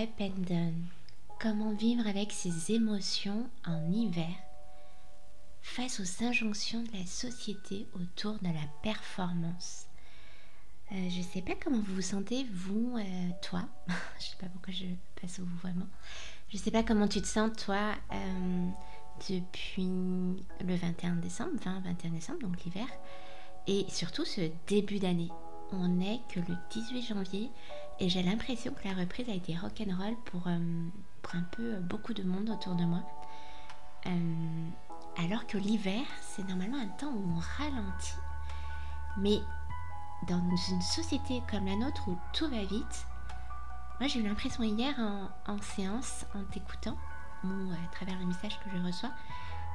up. Comment vivre avec ses émotions en hiver face aux injonctions de la société autour de la performance? Euh, je ne sais pas comment vous vous sentez, vous, euh, toi. je ne sais pas pourquoi je passe au vous vraiment. Je ne sais pas comment tu te sens, toi, euh, depuis le 21 décembre, 20-21 décembre, donc l'hiver, et surtout ce début d'année. On n'est que le 18 janvier et j'ai l'impression que la reprise a été rock'n'roll pour, pour un peu beaucoup de monde autour de moi. alors que l'hiver, c'est normalement un temps où on ralentit. Mais dans une société comme la nôtre où tout va vite, moi j'ai eu l'impression hier en, séance, en t'écoutant, ou à travers le message que je reçois,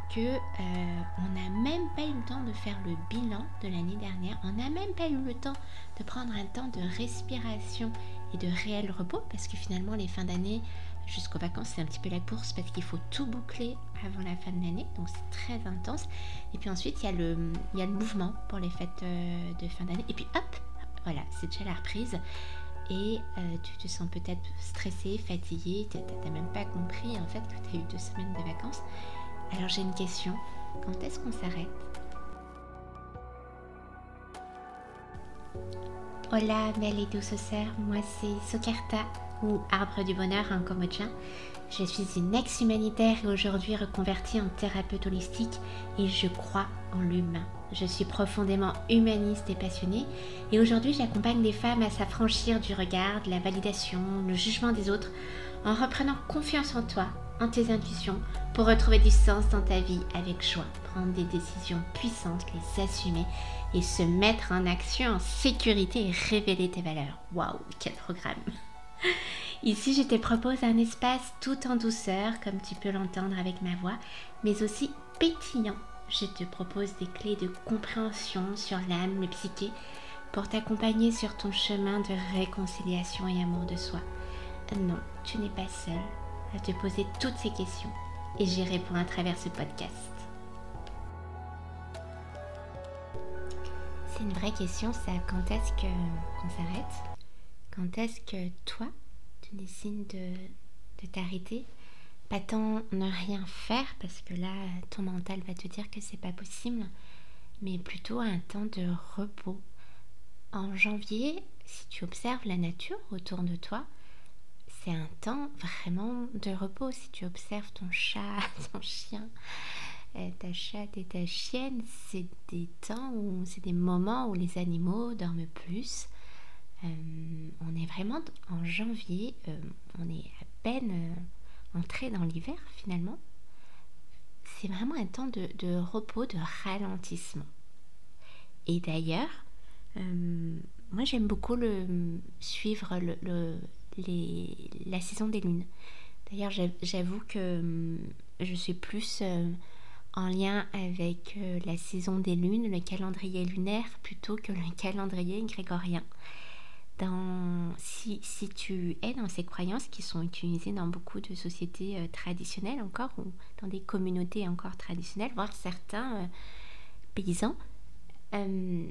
que euh, on n'a même pas eu le temps de faire le bilan de l'année dernière, on n'a même pas eu le temps de prendre un temps de respiration et de réel repos, parce que finalement les fins d'année, jusqu'aux vacances, c'est un petit peu la course parce qu'il faut tout boucler avant la fin de l'année, donc c'est très intense. Et puis ensuite, il y a le, mouvement pour les fêtes euh, de fin d'année. Et puis hop, voilà, c'est déjà la reprise. Et euh, tu te sens peut-être stressé, fatigué, tu n'as même pas compris en fait que tu as eu deux semaines de vacances. Alors j'ai une question, quand est-ce qu'on s'arrête? Hola, belle et douce sœur, moi c'est Sokarta ou arbre du bonheur en cambodgien. Je suis une ex-humanitaire et aujourd'hui reconvertie en thérapeute holistique et je crois en l'humain. Je suis profondément humaniste et passionnée et aujourd'hui j'accompagne les femmes à s'affranchir du regard, de la validation, le jugement des autres en reprenant confiance en toi, tes intuitions pour retrouver du sens dans ta vie avec joie, prendre des décisions puissantes, les assumer et se mettre en action en sécurité et révéler tes valeurs. Waouh, quel programme Ici, je te propose un espace tout en douceur, comme tu peux l'entendre avec ma voix, mais aussi pétillant. Je te propose des clés de compréhension sur l'âme, le psyché, pour t'accompagner sur ton chemin de réconciliation et amour de soi. Non, tu n'es pas seul à te poser toutes ces questions et j'y réponds à travers ce podcast. C'est une vraie question, ça. Quand est-ce qu'on s'arrête? Quand est-ce que toi, tu décides de, de t'arrêter? Pas tant ne rien faire, parce que là, ton mental va te dire que c'est pas possible, mais plutôt un temps de repos. En janvier, si tu observes la nature autour de toi, c'est un temps vraiment de repos. Si tu observes ton chat, ton chien, euh, ta chatte et ta chienne, c'est des temps où c'est des moments où les animaux dorment plus, euh, on est vraiment en janvier, euh, on est à peine entré dans l'hiver finalement. C'est vraiment un temps de, repos, de ralentissement. Et d'ailleurs, moi j'aime beaucoup le, suivre le, la saison des lunes. D'ailleurs, j'avoue que je suis plus en lien avec la saison des lunes, le calendrier lunaire, plutôt que le calendrier grégorien si, tu es dans ces croyances qui sont utilisées dans beaucoup de sociétés euh, traditionnelles encore, ou dans des communautés encore traditionnelles, voire certains euh, paysans, euh,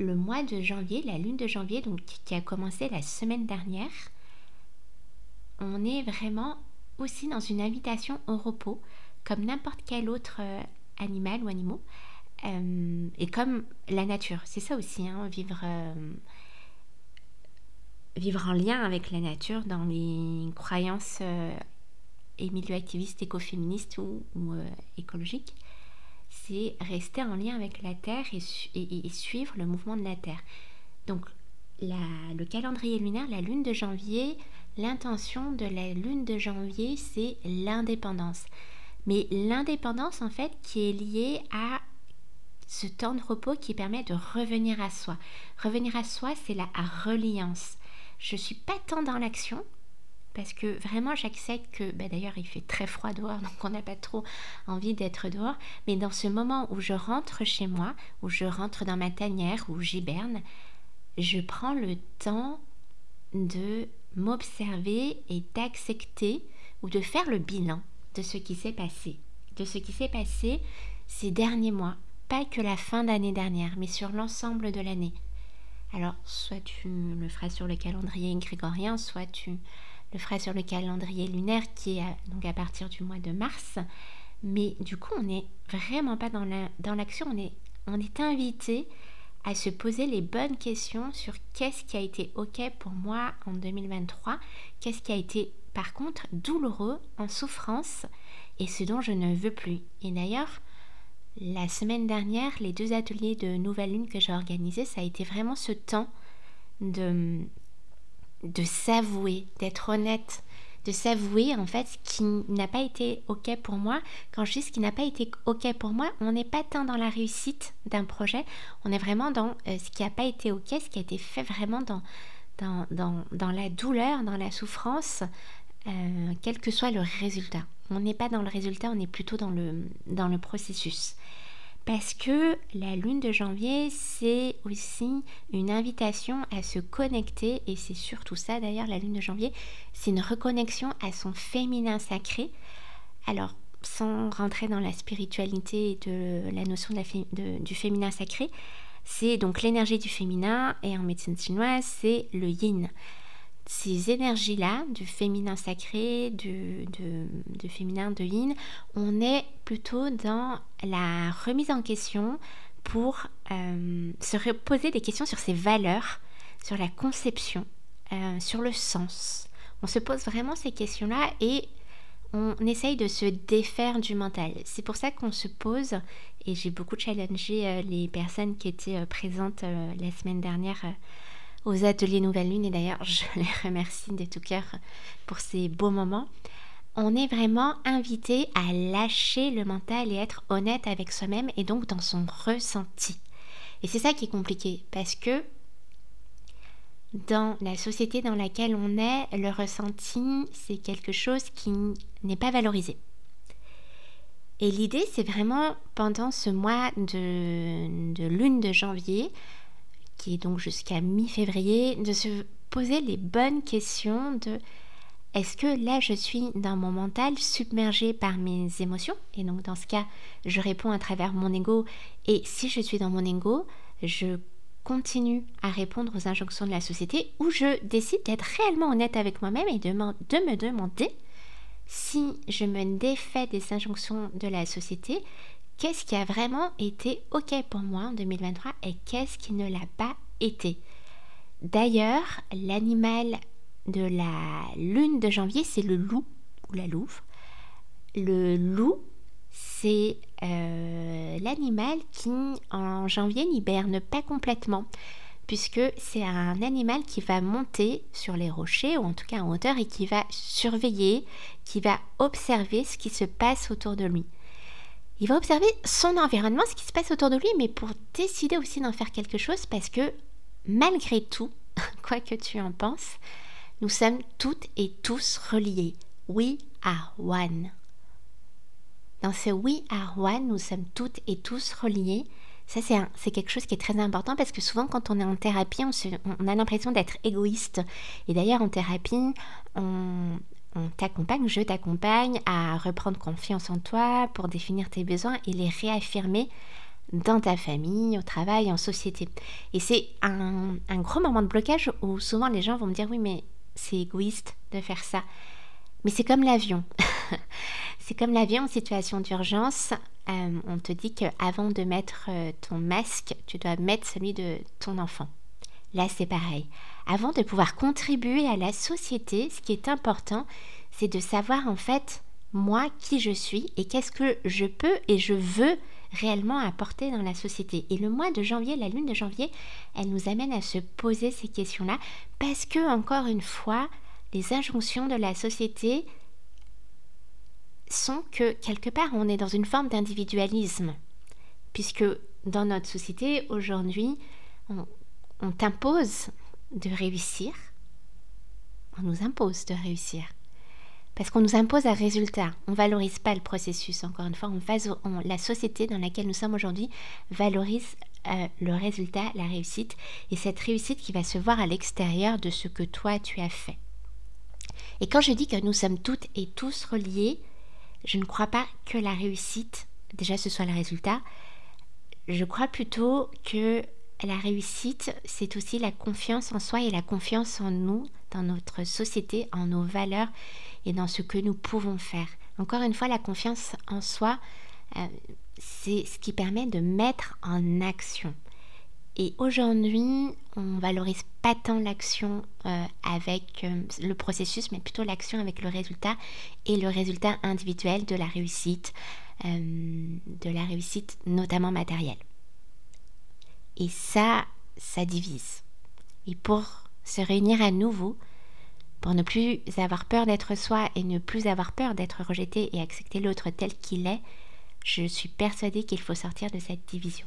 le mois de janvier, la lune de janvier, donc qui a commencé la semaine dernière, on est vraiment aussi dans une invitation au repos, comme n'importe quel autre animal ou animaux. et comme la nature, c'est ça aussi, hein, vivre vivre en lien avec la nature dans les croyances euh, et milieux activistes écoféministes ou, euh, écologiques, c'est rester en lien avec la Terre et, suivre le mouvement de la Terre. Donc le calendrier lunaire, la lune de janvier, l'intention de la lune de janvier, c'est l'indépendance. Mais l'indépendance, en fait, qui est liée à ce temps de repos qui permet de revenir à soi. Revenir à soi, c'est la reliance. Je suis pas tant dans l'action parce que vraiment j'accepte que, bah, d'ailleurs il fait très froid dehors, donc on n'a pas trop envie d'être dehors, mais dans ce moment où je rentre chez moi, où je rentre dans ma tanière, où j'hiberne, je prends le temps de m'observer et d'accepter ou de faire le bilan de ce qui s'est passé, de ce qui s'est passé ces derniers mois, pas que la fin d'année dernière, mais sur l'ensemble de l'année. Alors, soit tu le feras sur le calendrier grégorien, soit tu le feras sur le calendrier lunaire qui est donc à partir du mois de mars. Mais du coup, on n'est vraiment pas dans l'action, on, est, on est invité à se poser les bonnes questions sur qu'est-ce qui a été OK pour moi en 2023, qu'est-ce qui a été par contre douloureux, en souffrance, et ce dont je ne veux plus. Et d'ailleurs, la semaine dernière, les deux ateliers de Nouvelle Lune que j'ai organisés, ça a été vraiment ce temps de, de s'avouer, d'être honnête, de s'avouer en fait ce qui n'a pas été ok pour moi. Quand je dis ce qui n'a pas été ok pour moi, on n'est pas tant dans la réussite d'un projet, on est vraiment dans euh, ce qui n'a pas été ok, ce qui a été fait vraiment dans, dans, dans, dans la douleur, dans la souffrance, euh, quel que soit le résultat. On n'est pas dans le résultat, on est plutôt dans le, dans le processus. Parce que la lune de janvier, c'est aussi une invitation à se connecter, et c'est surtout ça d'ailleurs, la lune de janvier, c'est une reconnexion à son féminin sacré. Alors, sans rentrer dans la spiritualité de la notion du féminin sacré, c'est donc l'énergie du féminin, et en médecine chinoise, c'est le yin ces énergies-là, du féminin sacré, du, féminin de yin, on est plutôt dans la remise en question pour euh, se poser des questions sur ses valeurs, sur la conception, euh, sur le sens. On se pose vraiment ces questions-là et on essaye de se défaire du mental. C'est pour ça qu'on se pose, et j'ai beaucoup challengé euh, les personnes qui étaient présentes la semaine dernière aux ateliers Nouvelle Lune et d'ailleurs je les remercie de tout cœur pour ces beaux moments. On est vraiment invité à lâcher le mental et être honnête avec soi-même et donc dans son ressenti. Et c'est ça qui est compliqué parce que dans la société dans laquelle on est, le ressenti, c'est quelque chose qui n'est pas valorisé. Et l'idée, c'est vraiment pendant ce mois de, de lune de janvier, qui est donc jusqu'à mi-février, de se poser les bonnes questions de est-ce que là je suis dans mon mental submergé par mes émotions? Et donc dans ce cas, je réponds à travers mon ego. Et si je suis dans mon ego, je continue à répondre aux injonctions de la société ou je décide d'être réellement honnête avec moi-même et de, de me demander si je me défais des injonctions de la société, qu'est-ce qui a vraiment été OK pour moi en 2023 et qu'est-ce qui ne l'a pas été. D'ailleurs, l'animal de la lune de janvier, c'est le loup ou la louve. Le loup, c'est euh, l'animal qui en janvier n'hiberne pas complètement puisque c'est un animal qui va monter sur les rochers, ou en tout cas en hauteur, et qui va surveiller, qui va observer ce qui se passe autour de lui. Il va observer son environnement, ce qui se passe autour de lui, mais pour décider aussi d'en faire quelque chose, parce que malgré tout, quoi que tu en penses, nous sommes toutes et tous reliés. We are one. Dans ce We are one, nous sommes toutes et tous reliés. Ça, c'est quelque chose qui est très important parce que souvent, quand on est en thérapie, on, on a l'impression d'être égoïste. Et d'ailleurs, en thérapie, on, on t'accompagne, je t'accompagne à reprendre confiance en toi pour définir tes besoins et les réaffirmer dans ta famille, au travail, en société. Et c'est un, gros moment de blocage où souvent les gens vont me dire oui mais c'est égoïste de faire ça. Mais c'est comme l'avion. c'est comme l'avion en situation d'urgence. Euh, on te dit qu'avant de mettre euh, ton masque, tu dois mettre celui de ton enfant. Là, c'est pareil. Avant de pouvoir contribuer à la société, ce qui est important, c'est de savoir en fait moi qui je suis et qu'est-ce que je peux et je veux réellement apporter dans la société. Et le mois de janvier, la lune de janvier, elle nous amène à se poser ces questions-là parce que, encore une fois, les injonctions de la société sont que quelque part on est dans une forme d'individualisme. Puisque dans notre société, aujourd'hui, on, on t'impose de réussir. On nous impose de réussir. Parce qu'on nous impose un résultat. On valorise pas le processus. Encore une fois, la société dans laquelle nous sommes aujourd'hui valorise euh, le résultat, la réussite. Et cette réussite qui va se voir à l'extérieur de ce que toi tu as fait. Et quand je dis que nous sommes toutes et tous reliés, je ne crois pas que la réussite, déjà ce soit le résultat. Je crois plutôt que la réussite, c'est aussi la confiance en soi et la confiance en nous, dans notre société, en nos valeurs et dans ce que nous pouvons faire. Encore une fois, la confiance en soi, euh, c'est ce qui permet de mettre en action. Et aujourd'hui, on valorise pas tant l'action euh, avec euh, le processus, mais plutôt l'action avec le résultat et le résultat individuel de la réussite, de la réussite notamment matérielle. Et ça, ça divise. Et pour se réunir à nouveau, pour ne plus avoir peur d'être soi et ne plus avoir peur d'être rejeté et accepter l'autre tel qu'il est, je suis persuadée qu'il faut sortir de cette division.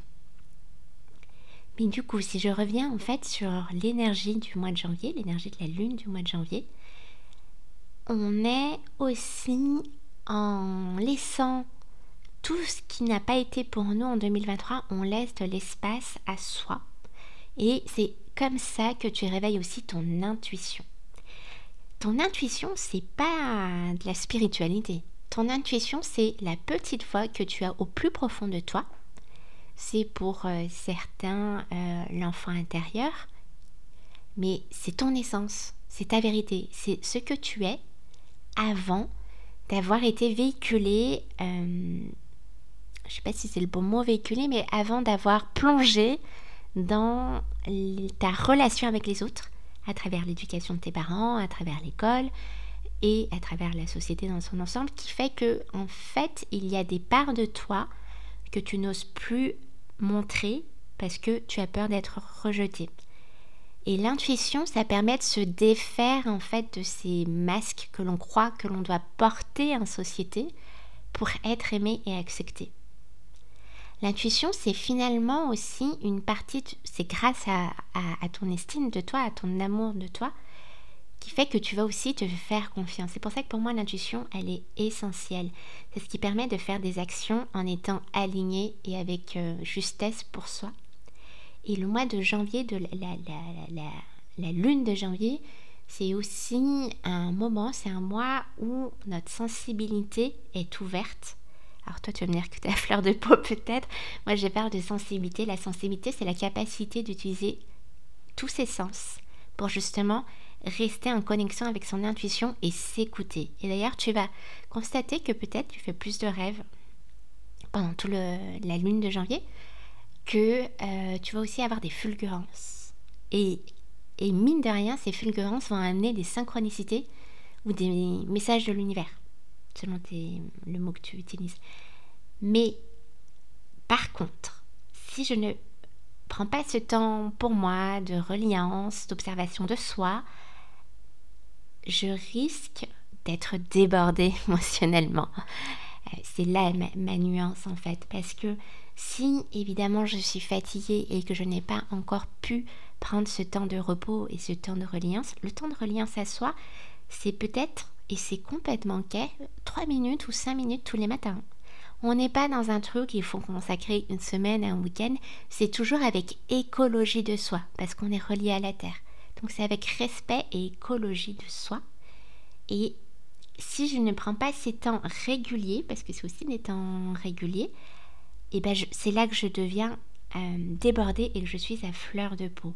Mais du coup, si je reviens en fait sur l'énergie du mois de janvier, l'énergie de la lune du mois de janvier, on est aussi en laissant tout ce qui n'a pas été pour nous en 2023, on laisse de l'espace à soi. Et c'est comme ça que tu réveilles aussi ton intuition. Ton intuition, c'est pas de la spiritualité. Ton intuition, c'est la petite voix que tu as au plus profond de toi. C'est pour euh, certains euh, l'enfant intérieur, mais c'est ton essence, c'est ta vérité, c'est ce que tu es avant d'avoir été véhiculé euh, je sais pas si c'est le bon mot véhiculé, mais avant d'avoir plongé dans ta relation avec les autres, à travers l'éducation de tes parents, à travers l'école et à travers la société dans son ensemble, qui fait que en fait il y a des parts de toi que tu n'oses plus montrer parce que tu as peur d'être rejeté. Et l'intuition, ça permet de se défaire en fait de ces masques que l'on croit que l'on doit porter en société pour être aimé et accepté. L'intuition, c'est finalement aussi une partie, c'est grâce à, ton estime de toi, à ton amour de toi, qui fait que tu vas aussi te faire confiance. C'est pour ça que pour moi, l'intuition, elle est essentielle. C'est ce qui permet de faire des actions en étant aligné et avec euh, justesse pour soi. Et le mois de janvier, de la lune de janvier, c'est aussi un moment, c'est un mois où notre sensibilité est ouverte alors toi, tu vas me dire que tu as fleur de peau peut-être. Moi, je parle de sensibilité. La sensibilité, c'est la capacité d'utiliser tous ses sens pour justement rester en connexion avec son intuition et s'écouter. Et d'ailleurs, tu vas constater que peut-être tu fais plus de rêves pendant toute la lune de janvier, que euh, tu vas aussi avoir des fulgurances. Et, et mine de rien, ces fulgurances vont amener des synchronicités ou des messages de l'univers selon le mot que tu utilises. Mais par contre, si je ne prends pas ce temps pour moi de reliance, d'observation de soi, je risque d'être débordée émotionnellement. Euh, c'est là ma, nuance en fait, parce que si évidemment je suis fatiguée et que je n'ai pas encore pu prendre ce temps de repos et ce temps de reliance, le temps de reliance à soi, c'est peut-être et c'est complètement ok, 3 minutes ou 5 minutes tous les matins. On n'est pas dans un truc, il faut consacrer une semaine un week-end, c'est toujours avec écologie de soi, parce qu'on est relié à la Terre. Donc c'est avec respect et écologie de soi. Et si je ne prends pas ces temps réguliers, parce que c'est aussi des temps réguliers, et eh ben c'est là que je deviens euh, débordée et que je suis à fleur de peau.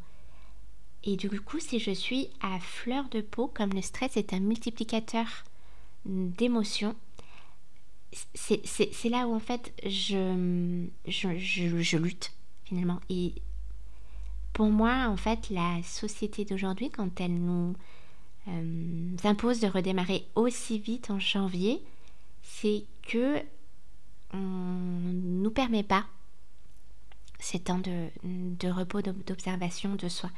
Et du coup, si je suis à fleur de peau, comme le stress est un multiplicateur d'émotions, c'est là où en fait je, je, lutte finalement. Et pour moi, en fait, la société d'aujourd'hui, quand elle nous euh, impose de redémarrer aussi vite en janvier, c'est que on ne nous permet pas ces temps de repos, d'observation de soi.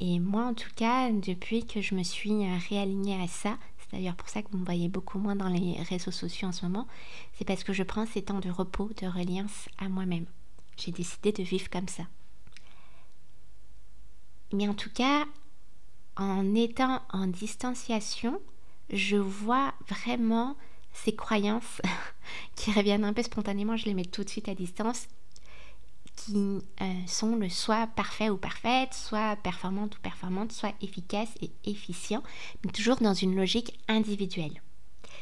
Et moi, en tout cas, depuis que je me suis euh, réalignée à ça, c'est d'ailleurs pour ça que vous me voyez beaucoup moins dans les réseaux sociaux en ce moment, c'est parce que je prends ces temps de repos, de reliance à moi-même. J'ai décidé de vivre comme ça. Mais en tout cas, en étant en distanciation, je vois vraiment ces croyances qui reviennent un peu spontanément, je les mets tout de suite à distance, euh, sont le soit parfait ou parfaite, soit performante ou performante, soit efficace et efficient, mais toujours dans une logique individuelle.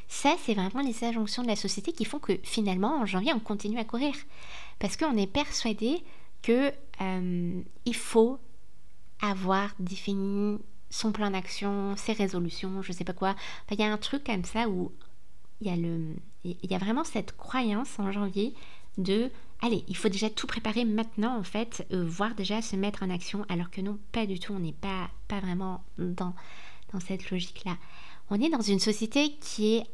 Ça, c'est vraiment les injonctions de la société qui font que finalement, en janvier, on continue à courir. Parce qu'on est persuadé que euh, faut avoir défini son plan d'action, ses résolutions, je sais pas quoi. il y a un truc comme ça où il y a vraiment cette croyance en janvier de allez, il faut déjà tout préparer maintenant en fait, euh, voire déjà se mettre en action, alors que non, pas du tout, on n'est pas, vraiment dans, dans cette logique-là. On est dans une société qui est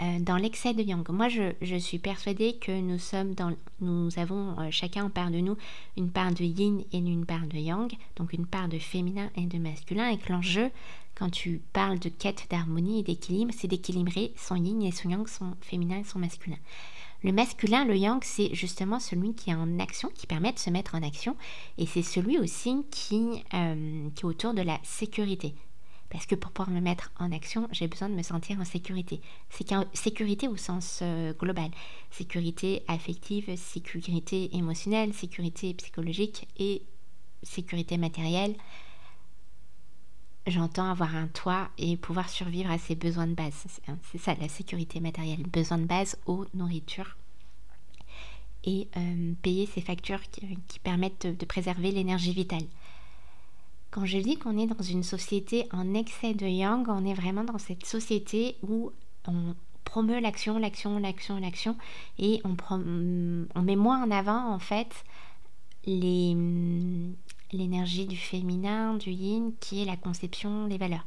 euh, dans l'excès de yang. Moi, je, suis persuadée que nous sommes dans, nous avons euh, chacun en part de nous une part de yin et une part de yang, donc une part de féminin et de masculin, et que l'enjeu, quand tu parles de quête d'harmonie et d'équilibre, c'est d'équilibrer son yin et son yang, son féminin et son masculin. Le masculin, le yang, c'est justement celui qui est en action, qui permet de se mettre en action, et c'est celui aussi qui, euh, est autour de la sécurité. Parce que pour pouvoir me mettre en action, j'ai besoin de me sentir en sécurité. Sécurité au sens euh, global. Sécurité affective, sécurité émotionnelle, sécurité psychologique et sécurité matérielle. J'entends avoir un toit et pouvoir survivre à ses besoins de base. C'est ça, la sécurité matérielle. Besoin de base, eau, nourriture. Et euh, payer ces factures qui, permettent de préserver l'énergie vitale. Quand je dis qu'on est dans une société en excès de yang, on est vraiment dans cette société où on promeut l'action, l'action, l'action, l'action, et on, met moins en avant en fait l'énergie du féminin, du yin, qui est la conception des valeurs.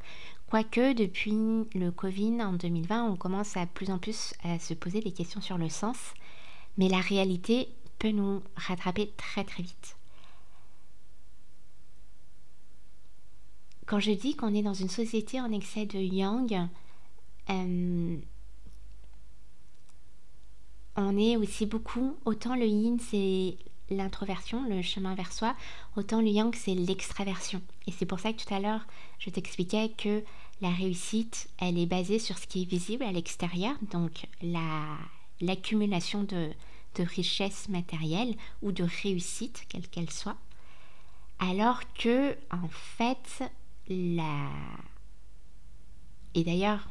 Quoique depuis le Covid en 2020, on commence à plus en plus à se poser des questions sur le sens, mais la réalité peut nous rattraper très très vite. Quand je dis qu'on est dans une société en excès de yang, euh, on est aussi beaucoup, autant le yin c'est l'introversion, le chemin vers soi, autant le yang c'est l'extraversion. Et c'est pour ça que tout à l'heure je t'expliquais que la réussite, elle est basée sur ce qui est visible à l'extérieur, donc l'accumulation de, de richesses matérielles ou de réussite, quelle qu'elle soit. Alors que, en fait, la... Et d'ailleurs,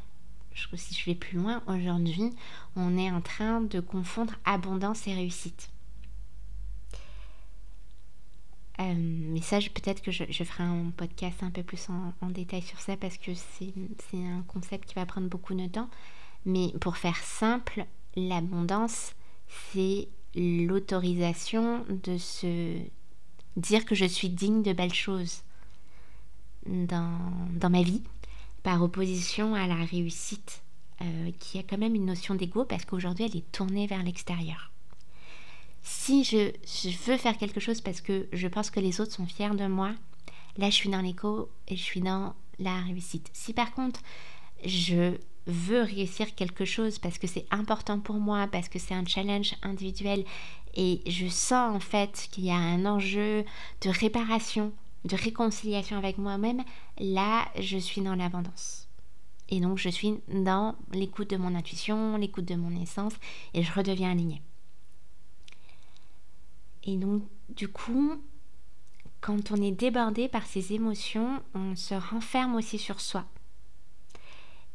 si je vais plus loin, aujourd'hui, on est en train de confondre abondance et réussite. Euh, mais ça, peut-être que je, ferai un podcast un peu plus en, détail sur ça parce que c'est un concept qui va prendre beaucoup de temps. Mais pour faire simple, l'abondance, c'est l'autorisation de se dire que je suis digne de belles choses dans, ma vie, par opposition à la réussite, euh, qui a quand même une notion d'ego, parce qu'aujourd'hui, elle est tournée vers l'extérieur. Si je, veux faire quelque chose parce que je pense que les autres sont fiers de moi, là, je suis dans l'écho et je suis dans la réussite. Si par contre, je veux réussir quelque chose parce que c'est important pour moi, parce que c'est un challenge individuel et je sens en fait qu'il y a un enjeu de réparation de réconciliation avec moi-même, là, je suis dans l'abondance. Et donc, je suis dans l'écoute de mon intuition, l'écoute de mon essence, et je redeviens alignée. Et donc, du coup, quand on est débordé par ces émotions, on se renferme aussi sur soi.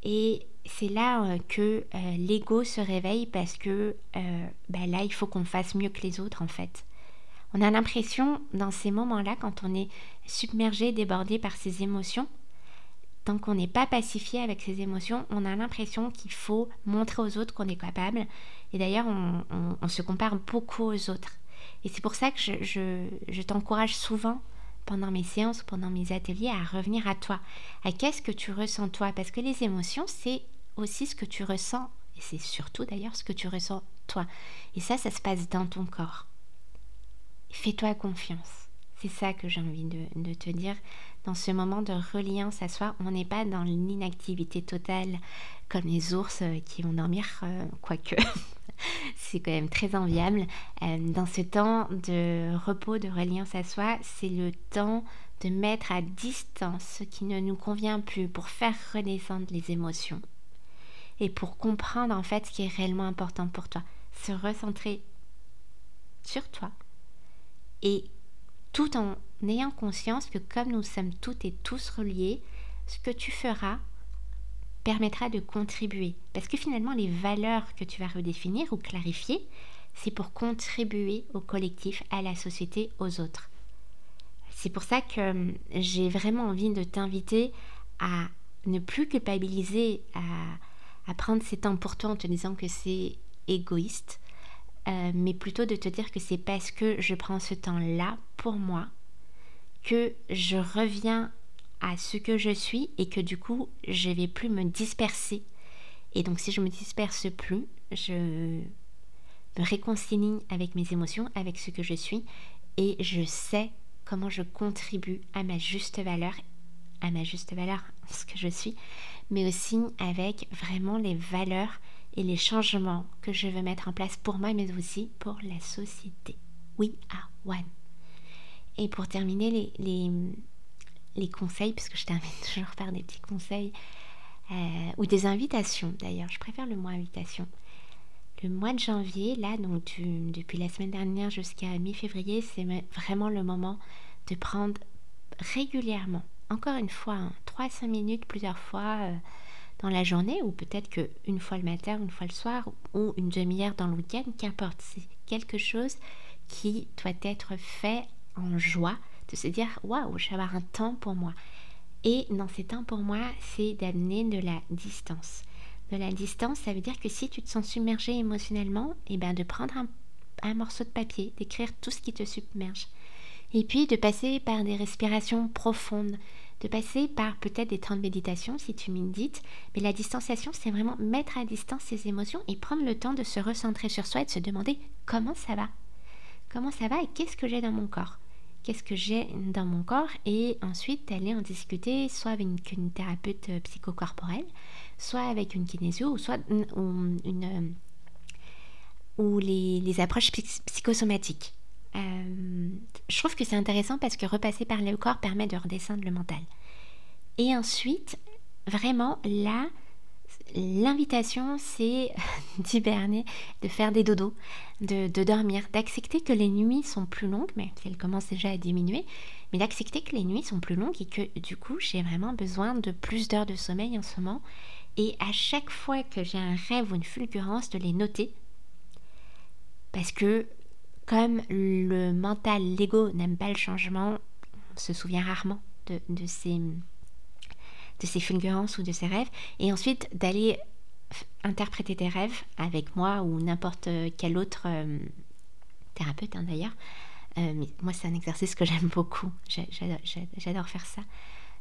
Et c'est là euh, que euh, l'ego se réveille parce que euh, bah là, il faut qu'on fasse mieux que les autres, en fait. On a l'impression, dans ces moments-là, quand on est submergé, débordé par ses émotions, tant qu'on n'est pas pacifié avec ses émotions, on a l'impression qu'il faut montrer aux autres qu'on est capable. Et d'ailleurs, on, se compare beaucoup aux autres. Et c'est pour ça que je, t'encourage souvent pendant mes séances pendant mes ateliers à revenir à toi, à qu'est-ce que tu ressens toi, parce que les émotions, c'est aussi ce que tu ressens, et c'est surtout d'ailleurs ce que tu ressens toi. Et ça, ça se passe dans ton corps. Fais-toi confiance. C'est ça que j'ai envie de, te dire. Dans ce moment de reliance à soi, on n'est pas dans l'inactivité totale comme les ours euh, qui vont dormir, euh, quoique c'est quand même très enviable. Euh, dans ce temps de repos, de reliance à soi, c'est le temps de mettre à distance ce qui ne nous convient plus pour faire redescendre les émotions et pour comprendre en fait ce qui est réellement important pour toi. Se recentrer sur toi et tout en ayant conscience que comme nous sommes toutes et tous reliés, ce que tu feras permettra de contribuer. Parce que finalement, les valeurs que tu vas redéfinir ou clarifier, c'est pour contribuer au collectif, à la société, aux autres. C'est pour ça que hum, j'ai vraiment envie de t'inviter à ne plus culpabiliser, à, prendre ces temps pour toi en te disant que c'est égoïste, euh, mais plutôt de te dire que c'est parce que je prends ce temps-là pour moi que je reviens ce que je suis et que du coup je vais plus me disperser. Et donc si je me disperse plus, je me réconcilie avec mes émotions, avec ce que je suis et je sais comment je contribue à ma juste valeur, à ma juste valeur, ce que je suis, mais aussi avec vraiment les valeurs et les changements que je veux mettre en place pour moi, mais aussi pour la société. We are one. Et pour terminer, les, les conseils, puisque je t'invite toujours faire des petits conseils, euh, ou des invitations d'ailleurs, je préfère le mot invitation. Le mois de janvier, là, donc depuis la semaine dernière jusqu'à mi-février, c'est vraiment le moment de prendre régulièrement, encore une fois, 3 hein, 5 minutes plusieurs fois euh, dans la journée, ou peut-être qu'une fois le matin, une fois le soir, ou une demi-heure dans le week-end, qu'importe, c'est quelque chose qui doit être fait en joie, de se dire waouh, je vais avoir un temps pour moi. Et dans ces temps pour moi, c'est d'amener de la distance. De la distance, ça veut dire que si tu te sens submergé émotionnellement, et eh ben de prendre un, un morceau de papier, d'écrire tout ce qui te submerge. Et puis de passer par des respirations profondes, de passer par peut-être des temps de méditation si tu médites. Mais la distanciation, c'est vraiment mettre à distance ses émotions et prendre le temps de se recentrer sur soi et de se demander comment ça va. Comment ça va et qu'est-ce que j'ai dans mon corps qu'est-ce que j'ai dans mon corps et ensuite aller en discuter soit avec une, thérapeute euh, psychocorporelle, soit avec une kinésio ou soit une, euh, ou les, approches psychosomatiques. Euh, je trouve que c'est intéressant parce que repasser par le corps permet de redescendre le mental. Et ensuite, vraiment là, L'invitation, c'est d'hiberner, de faire des dodos, de, dormir, d'accepter que les nuits sont plus longues, mais qu'elles commencent déjà à diminuer, mais d'accepter que les nuits sont plus longues et que du coup, j'ai vraiment besoin de plus d'heures de sommeil en ce moment. Et à chaque fois que j'ai un rêve ou une fulgurance, de les noter. Parce que comme le mental, l'ego n'aime pas le changement, on se souvient rarement de, de ces de ces fulgurances ou de ces rêves, et ensuite d'aller interpréter tes rêves avec moi ou n'importe quel autre euh, thérapeute hein, d'ailleurs. Euh, moi, c'est un exercice que j'aime beaucoup. J'adore faire ça.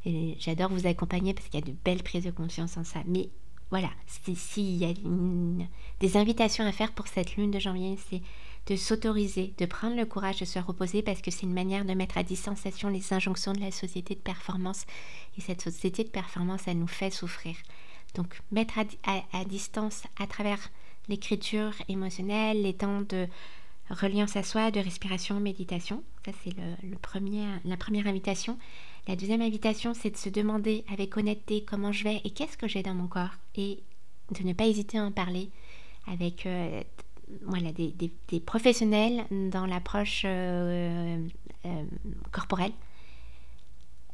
Et j'adore vous accompagner parce qu'il y a de belles prises de conscience en ça. Mais voilà, s'il y a des invitations à faire pour cette lune de janvier, c'est de s'autoriser, de prendre le courage de se reposer parce que c'est une manière de mettre à distanciation les injonctions de la société de performance. Et cette société de performance, elle nous fait souffrir. Donc mettre à, distance à travers l'écriture émotionnelle, les temps de reliance à soi, de respiration, méditation. Ça, c'est le, premier, la première invitation. La deuxième invitation, c'est de se demander avec honnêteté comment je vais et qu'est-ce que j'ai dans mon corps. Et de ne pas hésiter à en parler avec euh, des, professionnels dans l'approche euh, euh, corporelle,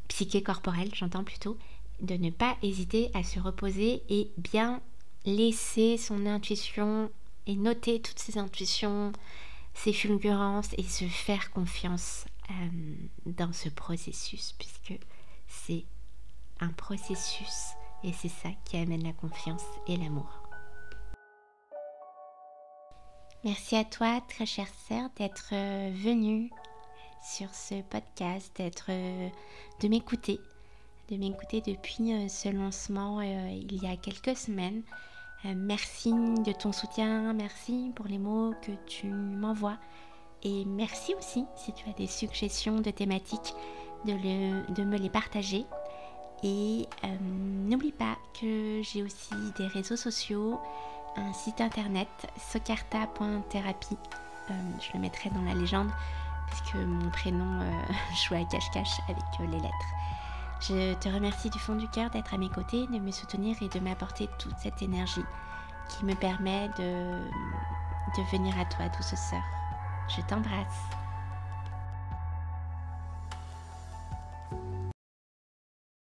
psyché corporelle, j'entends plutôt, de ne pas hésiter à se reposer et bien laisser son intuition et noter toutes ses intuitions, ses fulgurances et se faire confiance euh, dans ce processus, puisque c'est un processus et c'est ça qui amène la confiance et l'amour. Merci à toi, très chère sœur, d'être euh, venue sur ce podcast, d'être, euh, de m'écouter, de m'écouter depuis euh, ce lancement il y a quelques semaines. merci de ton soutien, merci pour les mots que tu m'envoies et merci aussi si tu as des suggestions de thématiques de, de me les partager. Et n'oublie pas que j'ai aussi des réseaux sociaux, un site internet, socarta.thérapie. Euh, je le mettrai dans la légende puisque mon prénom euh, joue à cache-cache avec euh, les lettres. Je te remercie du fond du cœur d'être à mes côtés, de me soutenir et de m'apporter toute cette énergie qui me permet de, de venir à toi, douce sœur. Je t'embrasse.